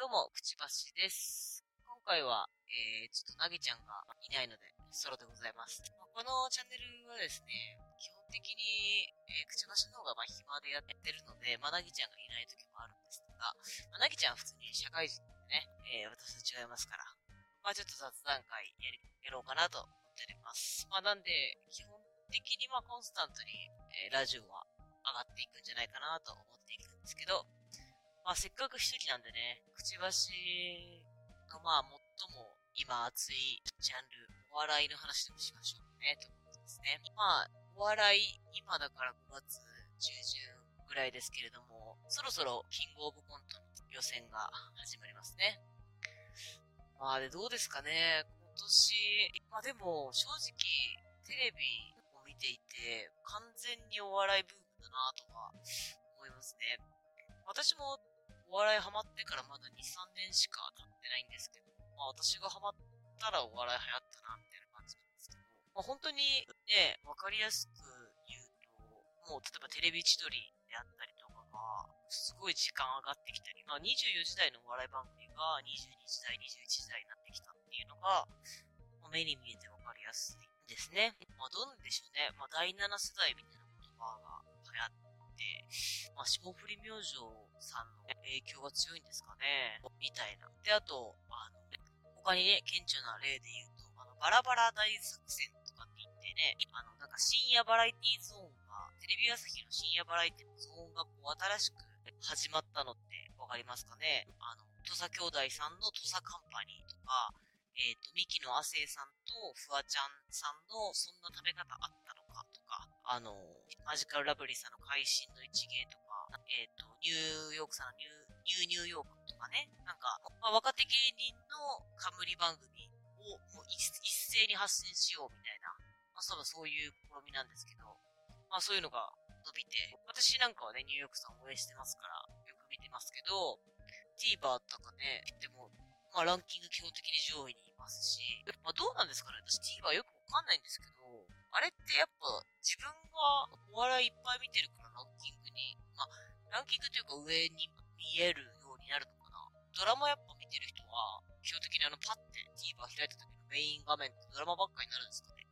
どうも、くちばしです。今回は、えー、ちょっとなぎちゃんがいないので、ソロでございます。このチャンネルはですね、基本的に、えー、くちばしの方がま暇でやってるので、まあ、なぎちゃんがいない時もあるんですが、まあ、なぎちゃんは普通に社会人でね、えー、私と違いますから、まあちょっと雑談会や、やろうかなと思っております。まあなんで、基本的にまあコンスタントに、えー、ラジオは上がっていくんじゃないかなと思っていくんですけど、まあせっかく一人なんでね、くちばしのまあ最も今熱いジャンル、お笑いの話でもしましょうね、ということですね。まあ、お笑い、今だから5月中旬ぐらいですけれども、そろそろキングオブコントの予選が始まりますね。まあで、どうですかね、今年、まあでも、正直、テレビを見ていて、完全にお笑いブームだなとは思いますね。私もお笑いハマってからまだ2、3年しか経ってないんですけど、まあ私がハマったらお笑い流行ったな、みたいな感じなんですけど、まあ本当にね、わかりやすく言うと、もう例えばテレビ千鳥であったりとかが、すごい時間上がってきたり、まあ24時台のお笑い番組が22時台、21時台になってきたっていうのが、ま、目に見えてわかりやすいんですね。まあどうなんでしょうね。まあ第7世代みたいな言葉が流行って、まあ、霜降り明星さんの影響が強いんですかね。みたいな。で、あと、あの、他にね、顕著な例で言うと、あの、バラバラ大作戦とかって言ってね、あの、なんか深夜バラエティゾーンが、テレビ朝日の深夜バラエティのゾーンがこう新しく始まったのってわかりますかねあの、土佐兄弟さんの土佐カンパニーとか、えっ、ー、と、ミキの亜生さんとフワちゃんさんのそんな食べ方あったのかとか、あの、マジカルラブリーさんの会心の一芸とか、えっ、ー、と、ニューヨークさんのニュー、ニューニューヨークとかね、なんか、まあ、若手芸人の冠番組をもう一斉に発信しようみたいな、まあ、そうそういう試みなんですけど、まあそういうのが伸びて、私なんかはね、ニューヨークさん応援してますから、よく見てますけど、TVer とかね、でも、まあランキング基本的に上位にいますし、まあどうなんですかね。私 TVer よくわかんないんですけど、あれってやっぱ自分がお笑いいっぱい見てるから、ランキングというか上に見えるようになるのかな。ドラマやっぱ見てる人は、基本的にあのパッて TVer 開いた時のメイン画面ってドラマばっかりになるんですかね。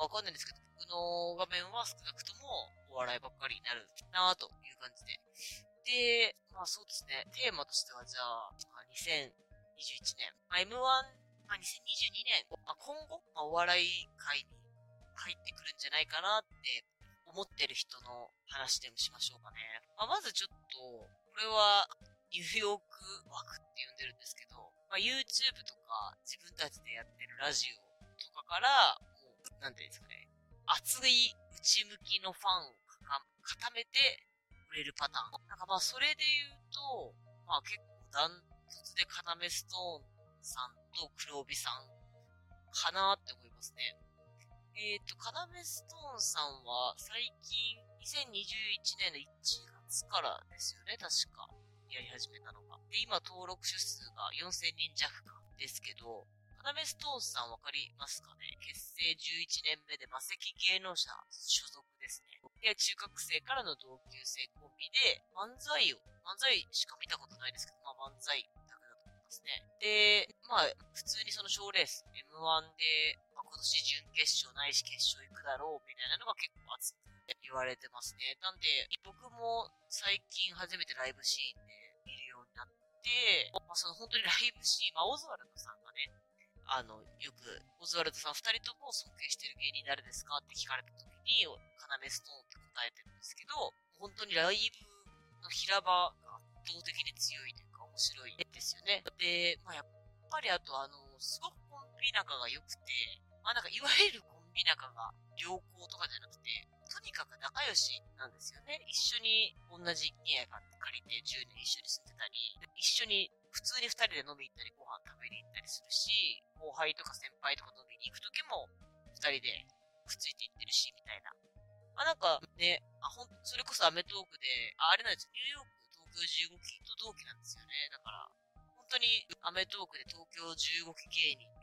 わかんないんですけど、僕の画面は少なくともお笑いばっかりになるなぁという感じで。で、まあそうですね、テーマとしてはじゃあ、2021年、まあ、M1、まあ、2022年、まあ、今後、まあ、お笑い界に入ってくるんじゃないかなって思ってる人の話でもしましょうかね。まあ、まずちょっと、これはニューヨーク枠って呼んでるんですけど、まあ、YouTube とか自分たちでやってるラジオとかから、もう、なんていうんですかね、熱い内向きのファンを固めて売れるパターン。なんかまあそれで言うと、まあ結構ダントツでカナメストーンさんと黒帯さんかなって思いますね。えっ、ー、と、カナメストーンさんは最近、2021年の1月からですよね、確か。やり始めたのが。で、今登録者数が4000人弱かですけど、カナメストーンさんわかりますかね？結成11年目で魔石芸能者所属ですね。で、中学生からの同級生コンビで、漫才を、漫才しか見たことないですけど、まあ漫才だけだと思いますね。で、まあ、普通にその賞レース、M1 で、今年準決勝ないし決勝行くだろうみたいなのが結構熱く言われてますね。なんで、僕も最近初めてライブシーンで見るようになって、まあ、その本当にライブシーン、まあ、オズワルドさんがね、あの、よく、オズワルドさん二人とも尊敬してる芸人誰ですかって聞かれた時に、カナメストーンって答えてるんですけど、本当にライブの平場が圧倒的に強いというか面白いですよね。で、まあ、やっぱりあとあの、すごくコンビ仲が良くて、まあなんかいわゆるコンビ仲が良好とかじゃなくて、とにかく仲良しなんですよね。一緒に同じ家が借りて10年一緒に住んでたり、一緒に普通に二人で飲み行ったりご飯食べに行ったりするし、後輩とか先輩とか飲みに行くときも二人でくっついて行ってるし、みたいな。まあなんかね、あ、ほん、それこそアメトークで、あ、あれなんですよ。ニューヨーク、東京15期と同期なんですよね。だから、本当にアメトークで東京15期芸人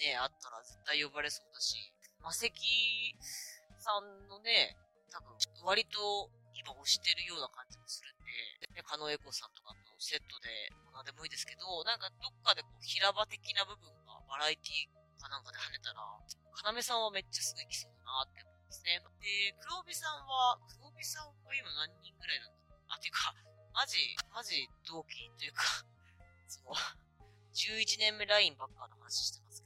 ね、あったら絶対呼ばれそうだし、魔石さんのね、多分、割と今推してるような感じもするんで、ね、カノエコさんとかとセットで、何でもいいですけど、なんかどっかでこう平場的な部分がバラエティかなんかで跳ねたら、かなめさんはめっちゃすぐ行きそうだなって思うんですね。で、黒帯さんは、黒帯さんは今何人ぐらいなんだろうあ、ていうか、マジ、マジ同期というかその、11年目ラインばっかの話してますけど、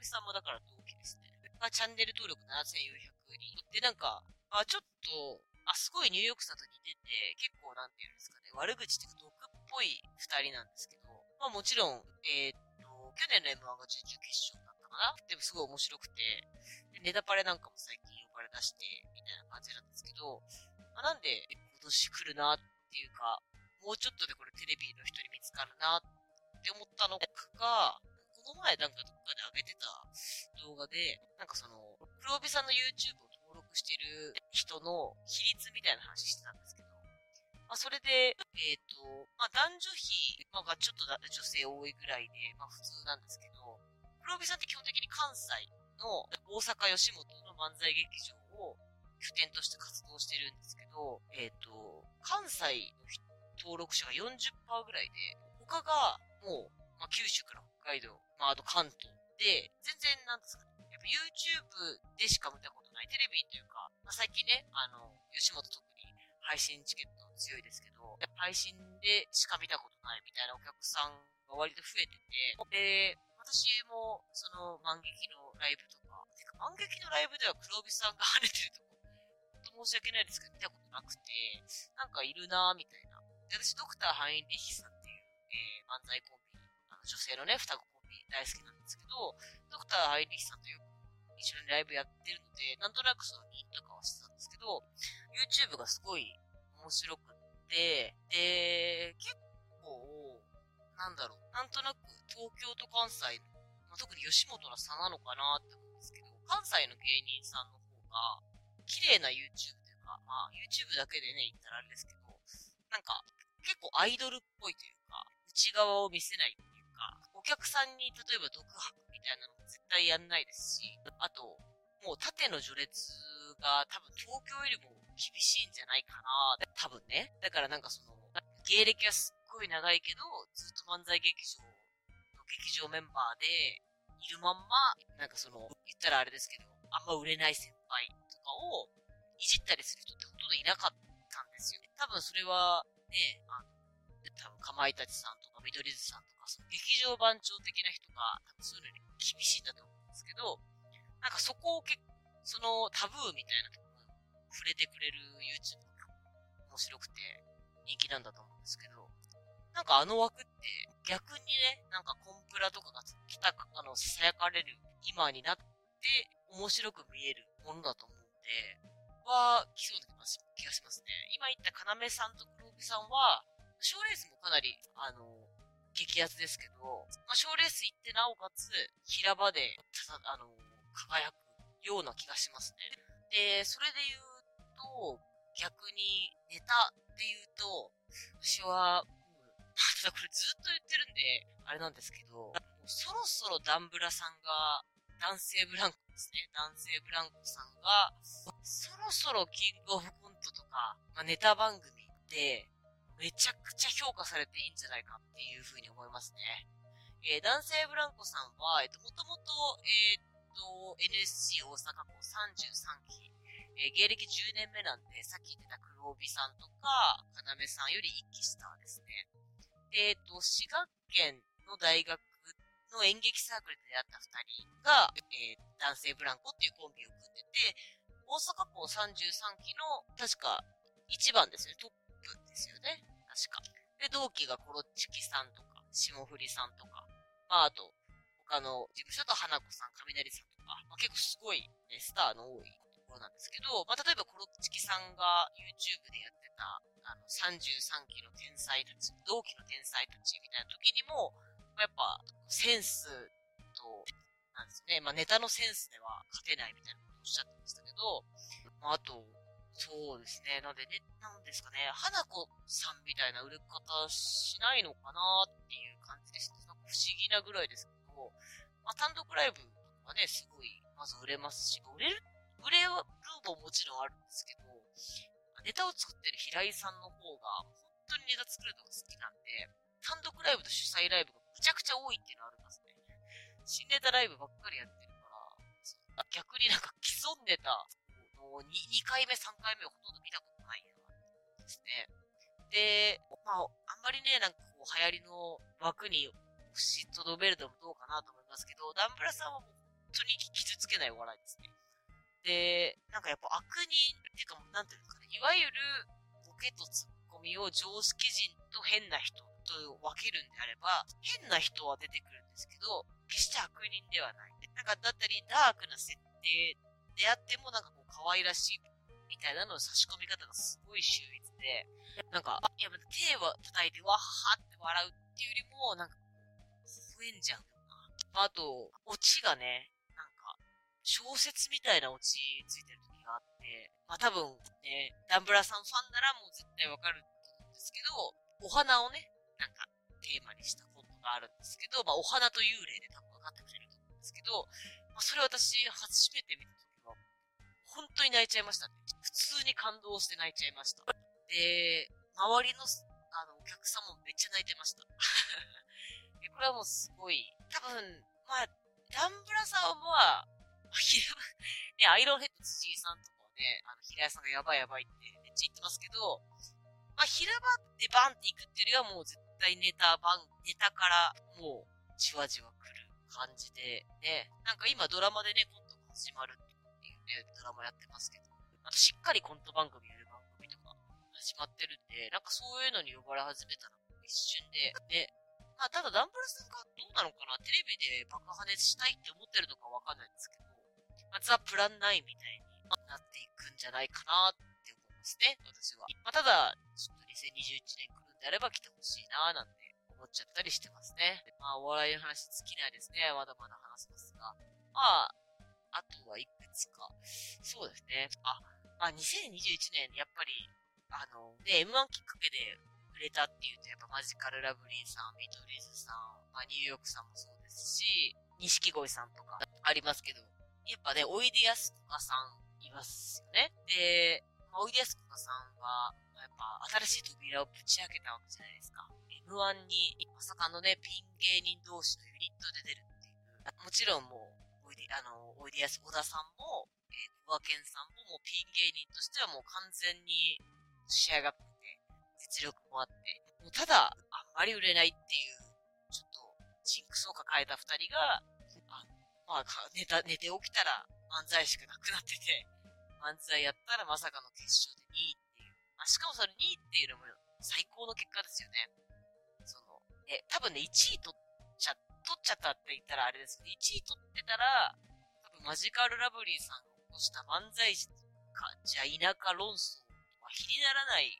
黒帯さんもだから同期ですね。まあ、チャンネル登録7400人。で、なんか、あ、ちょっと、あ、すごいニューヨークさんと似てて、結構なんていうんですかね、悪口っていうか毒っぽい二人なんですけど、まあもちろん、えー、っと、去年の M1 が準々決勝だったかな。でもすごい面白くて、でネタパレなんかも最近呼ばれ出して、みたいな感じなんですけど、まあ、なんで今年来るなっていうか、もうちょっとでこれテレビの人に見つかるなって思ったのが、この前なんかどっかで上げてた動画で、なんかその、黒帯さんの YouTube を登録してる人の比率みたいな話してたんですけど、まあそれで、えっ、ー、と、まあ男女比、まあちょっと女性多いぐらいで、まあ普通なんですけど、黒帯さんって基本的に関西の大阪吉本の漫才劇場を拠点として活動してるんですけど、えっ、ー、と、関西の登録者が40%ぐらいで、他がもう、まあ、九州から海道、まあ、あと関東で、全然なんですかね、やっぱ YouTube でしか見たことない、テレビというか、まあ、最近ね、あの、吉本特に配信チケット強いですけど、配信でしか見たことないみたいなお客さんが割と増えてて、で、私も、その、万劇のライブとか、てか、万劇のライブでは黒帯さんが跳ねてるとこ、ほんと申し訳ないですけど、見たことなくて、なんかいるなぁ、みたいな。で、私、ドクターハインリヒさんっていう、えー、漫才コンビ、の女性のね、双子コンビ大好きなんですけど、ドクターハインリヒさんとよく一緒にライブやってるので、なんとなくその認とかはしてたんですけど、YouTube がすごい面白くって、で、結構、なんだろう、なんとなく東京と関西の、まあ、特に吉本の差なのかなって思うんですけど、関西の芸人さんの方が、綺麗な YouTube というか、まあ YouTube だけでね、言ったらあれですけど、なんか、結構アイドルっぽいというか、内側を見せない、お客さんに例えば独白みたいなのも絶対やんないですし、あと、もう縦の序列が多分東京よりも厳しいんじゃないかな、多分ね。だからなんかその、芸歴はすっごい長いけど、ずっと漫才劇場の劇場メンバーで、いるまんま、なんかその、言ったらあれですけど、あんま売れない先輩とかを、いじったりする人ってほとんどいなかったんですよ。多分それは、ね、あの、多分、かまいたちさんとか、見取り図さんとか、その劇場番長的な人が、多分そういうのに厳しいんだと思うんですけど、なんかそこを結構、そのタブーみたいなところ触れてくれる YouTube が面白くて人気なんだと思うんですけど、なんかあの枠って逆にね、なんかコンプラとかが来た、あの、囁かれる今になって面白く見えるものだと思うんで、は来そうな気がしますね。今言った要さんと黒帯さんは、賞レースもかなり、あの、激アツですけど、まあ、賞レース行ってなおかつ、平場で、ただあの、輝くような気がしますね。で、それで言うと、逆にネタで言うと、私は、ただこれずっと言ってるんで、あれなんですけど、そろそろダンブラさんが男性ブランコですね。男性ブランコさんが、そろそろキングオブコントとか、まあ、ネタ番組で、めちゃくちゃ評価されていいんじゃないかっていうふうに思いますね。えー、男性ブランコさんは、えっ、と、もともと、えっ、と、NSC 大阪校33期、えー、芸歴10年目なんで、さっき言ってた黒帯さんとか、要さんより一期したですね。で、えっ、と、滋賀県の大学の演劇サークルで出会った二人が、えー、男性ブランコっていうコンビを組んでて、大阪校33期の、確か、1番ですね。トップですよね。確か。で、同期がコロッチキさんとか、霜降りさんとか、まあ、あと、他の事務所と花子さん、雷さんとか、まあ、結構すごい、ね、スターの多いところなんですけど、まあ、例えばコロッチキさんが YouTube でやってた、あの、33期の天才たち、同期の天才たちみたいな時にも、やっぱ、センスと、なんですね、まあネタのセンスでは勝てないみたいなことをおっしゃってましたけど、まああと、そうですね。なんでね、なんですかね、花子さんみたいな売れ方しないのかなっていう感じですね。なんか不思議なぐらいですけど、まあ単独ライブとかね、すごい、まず売れますし、売れる、売れるももちろんあるんですけど、ネタを作ってる平井さんの方が、本当にネタ作るのが好きなんで、単独ライブと主催ライブがむちゃくちゃ多いっていうのがあるんですね。新ネタライブばっかりやってるから、逆になんか既存ネタの 2, 2回目、3回目をほとんど見たことないなですね。で、まあ、あんまりね、なんかこう、流行りの枠に押しとどめるのもどうかなと思いますけど、ダンブラさんはもう本当に傷つけないお笑いですね。で、なんかやっぱ悪人っていうか、なんていうんですかね、いわゆるボケとツッコミを常識人と変な人と分けるんであれば、変な人は出てくるんですけど、決して悪人ではない。なんかだったり、ダークな設定であってもなんかこう可愛らしいみたいなのの差し込み方がすごい秀逸で、なんか、いや、手を叩いてわははって笑うっていうよりも、なんか、微笑んじゃうな。あと、オチがね、なんか小説みたいなオチついてる時があって、まあ多分ね、ダンブラさんファンならもう絶対わかると思うんですけど、お花をね、なんかテーマにしたことがあるんですけど、まあお花と幽霊で多分分かってくれると思うんですけど、まあそれ私初めて見た、本当に泣いちゃいましたね。普通に感動して泣いちゃいました。で、周りの、あの、お客さんもめっちゃ泣いてました。これはもうすごい、多分、まあ、ダンブラさんは、ね、アイロンヘッド辻井さんとかはね、あの、平井さんがやばいやばいってめっちゃ言ってますけど、まあ、平場ってバンっていくっていうよりはもう絶対ネタバン、ネタからもうじわじわ来る感じで、ね、なんか今ドラマでね、コントが始まるっね、ドラマやってますけど、あとしっかりコント番組やる番組とか始まってるんで、なんかそういうのに呼ばれ始めたら一瞬で、ね、まあ、ただダンブルさんがどうなのかなテレビで爆破熱したいって思ってるのかわかんないんですけど、まあ、ザ・プラン9みたいになっていくんじゃないかなって思いますね、私は。まあ、ただ、ちょっと2021年来るんであれば来てほしいななんて思っちゃったりしてますね。まあ、お笑いの話尽きないですね。まだまだ話せますが。まあ、あとはいくつか。そうですね。あ、まあ、2021年、やっぱり、あの、ね、M1 きっかけで売れたっていうと、やっぱマジカルラブリーさん、見取り図さん、まあ、ニューヨークさんもそうですし、錦鯉さんとかありますけど、やっぱね、おいでやすこがさんいますよね。で、まあ、おいでやすこがさんはま、やっぱ新しい扉をぶち開けたわけじゃないですか。M1 にまさかのね、ピン芸人同士のユニットで出るっていう。もちろんもう、おいで、あの、おいでやす小田さんも、えー、小賀健さんももうピン芸人としてはもう完全に仕上がってて、実力もあって、もうただ、あんまり売れないっていう、ちょっと、ジンクスを抱えた二人が、まあ、寝た、寝て起きたら漫才しかなくなってて、漫才やったらまさかの決勝で2位っていう。あ、しかもそれ2位っていうのも最高の結果ですよね。その、え、多分ね、1位取っちゃ、取っちゃったって言ったらあれですけど、1位取ってたら、多分マジカルラブリーさんが起こした漫才師か、じゃあ田舎論争とは比にならない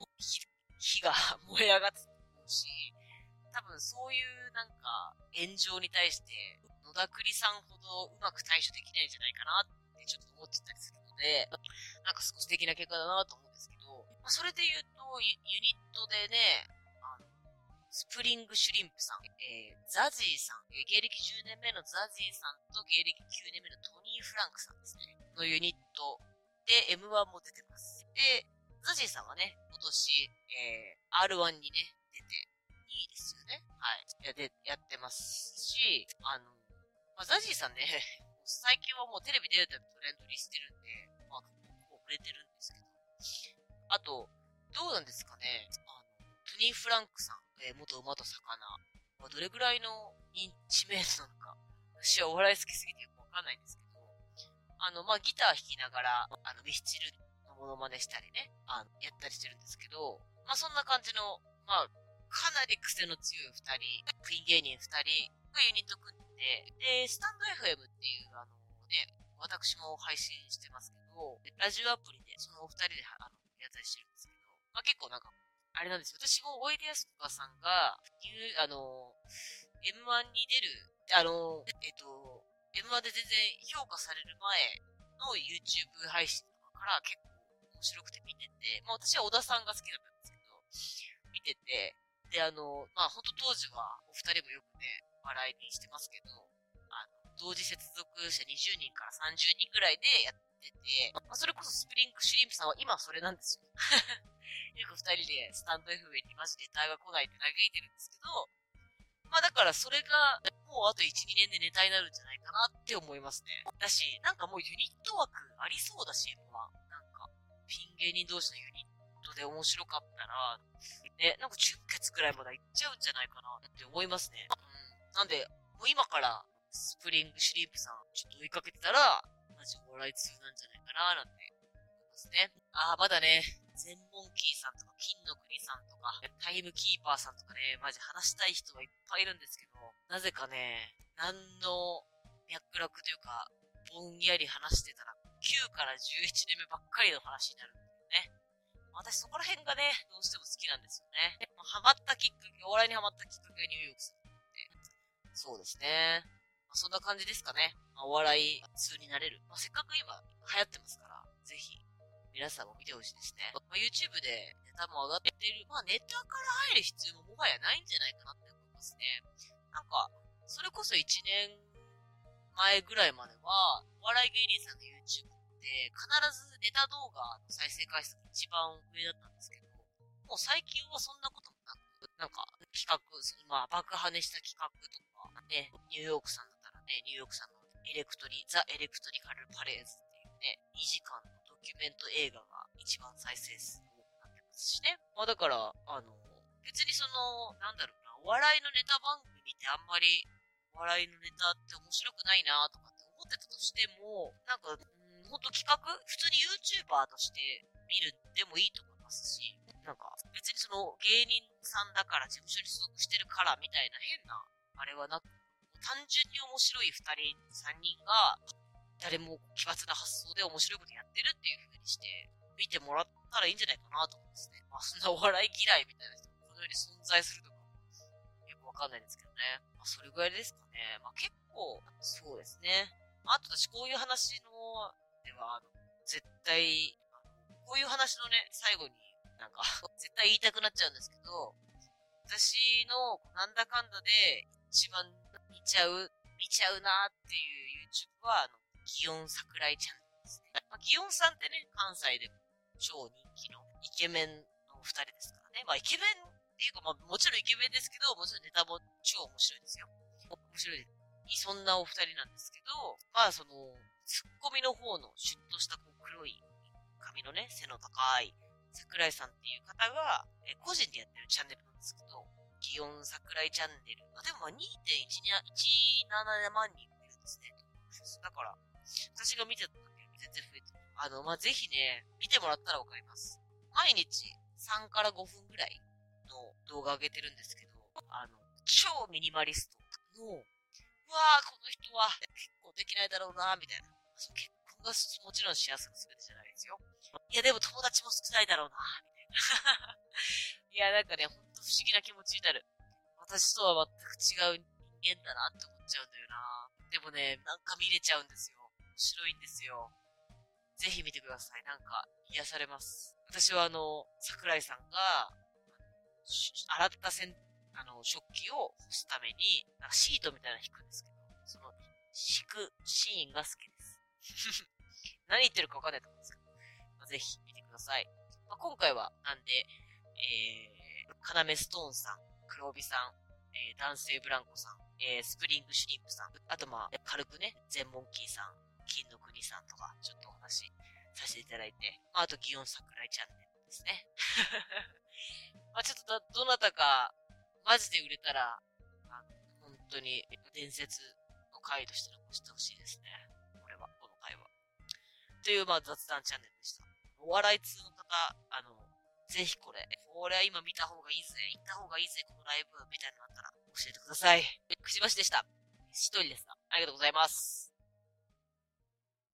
火が燃え上がってたと思うし、多分そういうなんか炎上に対して野田栗さんほどうまく対処できないんじゃないかなってちょっと思ってたりするので、なんか少し素敵な結果だなと思うんですけど、まあ、それで言うとユ、ユニットでね、スプリングシュリンプさん、えー、ザジーさん、えー、芸歴10年目のザジーさんと芸歴9年目のトニー・フランクさんですね、のユニットで M1 も出てます。で、ザジーさんはね、今年、えー、R1 にね、出て、2位ですよね。はい。や、で、やってますし、あの、まあ、ザジーさんね、最近はもうテレビ出るたびトレンドにしてるんで、まあ、結構売れてるんですけど。あと、どうなんですかね、あ、ニー・フランクさん、えー、元馬と魚、まあ、どれぐらいの認知名度なのか、私はお笑い好きすぎてよくわかんないんですけど、あの、まあ、ギター弾きながら、あの、ミスチルのモノマネしたりね、あの、やったりしてるんですけど、まあ、そんな感じの、まあ、かなり癖の強い二人、クイーン芸人二人がユニット組んで、で、スタンド FM っていう、あのね、私も配信してますけど、ラジオアプリでそのお二人であのやったりしてるんですけど、まあ、結構なんか、あれなんですよ。私もおいでやすこがさんが、普及あの、M1 に出る、あの、えっと、M1 で全然評価される前の YouTube 配信とかから結構面白くて見てて、まあ私は小田さんが好きだったんですけど、見てて、で、あの、まあ本当当時はお二人もよくね、笑いにしてますけど、あの、同時接続者20人から30人ぐらいでやってて、まあ、それこそスプリングシュリンプさんは今それなんですよ。よく二人でスタンド FM にマジネタが来ないって嘆いてるんですけど、まあだからそれが、もうあと1、2年でネタになるんじゃないかなって思いますね。だし、なんかもうユニット枠ありそうだし、まあ、なんか、ピン芸人同士のユニットで面白かったら、ね、なんか純潔くらいまで行っちゃうんじゃないかなって思いますね。うん。なんで、もう今からスプリングシリンプさんちょっと追いかけてたら、マジお笑い通なんじゃないかななんて思いますね。ああ、まだね、全モンキーさんとか、金の国さんとか、タイムキーパーさんとかね、マジ話したい人はいっぱいいるんですけど、なぜかね、何の脈絡というか、ぼんやり話してたら、9から11年目ばっかりの話になるんだよね。私そこら辺がね、どうしても好きなんですよね。ハマったきっかけ、お笑いにハマったきっかけがニューヨークさんって。そうですね。まあ、そんな感じですかね。まあ、お笑い通になれる。まあ、せっかく今流行ってますから、ぜひ皆さんも見てほしいですね。まあ、YouTube でネタも上がってる。まあネタから入る必要ももはやないんじゃないかなって思いますね。なんか、それこそ1年前ぐらいまでは、お笑い芸人さんの YouTube って必ずネタ動画の再生回数が一番上だったんですけど、もう最近はそんなこともなく、なんか企画、まあ爆破ねした企画とか、ね、ニューヨークさんだったらね、ニューヨークさんのエレクトリ、ザ・エレクトリカル・パレーズっていうね、2時間のドキュメント映画が一番再生数多くなってますしね。まあだから、あの、別にその、なんだろうな、お笑いのネタ番組ってあんまり、お笑いのネタって面白くないなとかって思ってたとしても、なんか、ん、ほんと企画普通に YouTuber として見るでもいいと思いますし、なんか、別にその芸人さんだから事務所に所属してるからみたいな変な、あれはなく、単純に面白い二人、三人が、誰も奇抜な発想で面白いことやってるっていう風にして、見てもらったらいいんじゃないかなと思うんですね。まあ、そんなお笑い嫌いみたいな人がこの世に存在するとか、よくわかんないんですけどね。まあ、それぐらいですかね。まあ、結構、そうですね。あと私、こういう話の、では、あの、絶対、こういう話のね、最後に、なんか 絶対言いたくなっちゃうんですけど、私の、なんだかんだで、一番見ちゃう、見ちゃうなっていう YouTube は、あの、ギオン桜井チャンネルですね。まあ、さんってね、関西でも超人気のイケメンのお二人ですからね。まあ、イケメンっていうか、まあ、もちろんイケメンですけど、もちろんネタも超面白いですよ。面白いです。そんなお二人なんですけど、まあ、その、ツッコミの方のシュッとしたこう黒い髪のね、背の高い桜井さんっていう方が、え個人でやってるチャンネルなんですけど、ギオン桜井チャンネル。あでもまあ2.17万人いるんですね。だから、私が見てた時より全然増えてる。あの、まあ、ぜひね、見てもらったらわかります。毎日3から5分ぐらいの動画上げてるんですけど、あの、超ミニマリストの、うわぁ、この人は結婚できないだろうなみたいな。結婚がもちろんしやすく全てじゃないですよ。いや、でも友達も少ないだろうなみたいな。いや、なんかね、ほんと不思議な気持ちになる。私とは全く違う人間だなって思っちゃうんだよなでもね、なんか見れちゃうんですよ。白いんですよ。ぜひ見てください。なんか、癒されます。私はあの、桜井さんが、洗ったせん、あの、食器を干すために、なんかシートみたいなの引くんですけど、その、敷くシーンが好きです。何言ってるかわかんないと思うんですけど、まあ、ぜひ見てください。まあ、今回は、なんで、えー、カナメストーンさん、黒帯さん、えー、男性ブランコさん、えー、スプリングシュリンプさん、あとまあ、軽くね、全モンキーさん、金の国さんとか、ちょっとお話しさせていただいて、まあ、と、祇園桜井チャンネルですね。まあ、ちょっとどどなたか、マジで売れたら、あの、本当に伝説の回として残してほしいですね。これは、この回は。という、まあ、雑談チャンネルでした。お笑い通の方、あの、ぜひこれ、これは今見た方がいいぜ、行った方がいいぜ、このライブ、みたいなのあったら教えてください。くしばしでした。一人ですが、ありがとうございます。